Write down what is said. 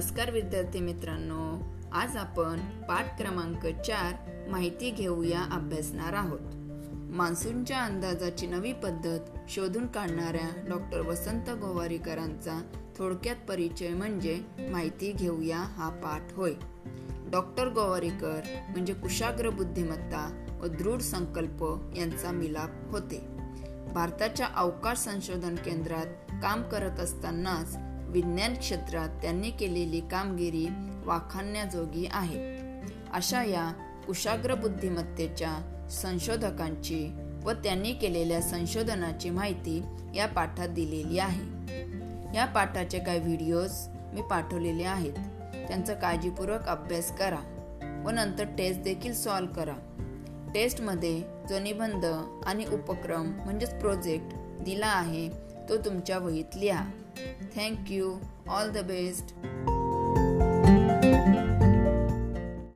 नमस्कार विद्यार्थी मित्रांनो आज आपण पाठ क्रमांक चार माहिती घेऊया अभ्यासणार आहोत. मान्सूनच्या अंदाजाची नवी पद्धत शोधून काढणाऱ्या डॉक्टर वसंत गोवारीकरांचा थोडक्यात परिचय म्हणजे माहिती घेऊया हा पाठ होय. डॉक्टर गोवारीकर म्हणजे कुशाग्र बुद्धिमत्ता व दृढ संकल्प यांचा मिलाप होते. भारताच्या अवकाश संशोधन केंद्रात काम करत असतानाच विज्ञान क्षेत्रात त्यांनी केलेली कामगिरी वाखाणण्याजोगी आहे. अशा या कुशाग्र बुद्धिमत्तेच्या संशोधकांची व त्यांनी केलेल्या संशोधनाची माहिती या पाठात दिलेली आहे. या पाठाचे काही व्हिडिओज मी पाठवलेले आहेत. त्यांचा काळजीपूर्वक अभ्यास करा व नंतर टेस्ट देखील सॉल्व करा. टेस्टमध्ये जो निबंध आणि उपक्रम म्हणजेच प्रोजेक्ट दिला आहे तो तुमच्या वहीत लिहा. Thank you. All the best.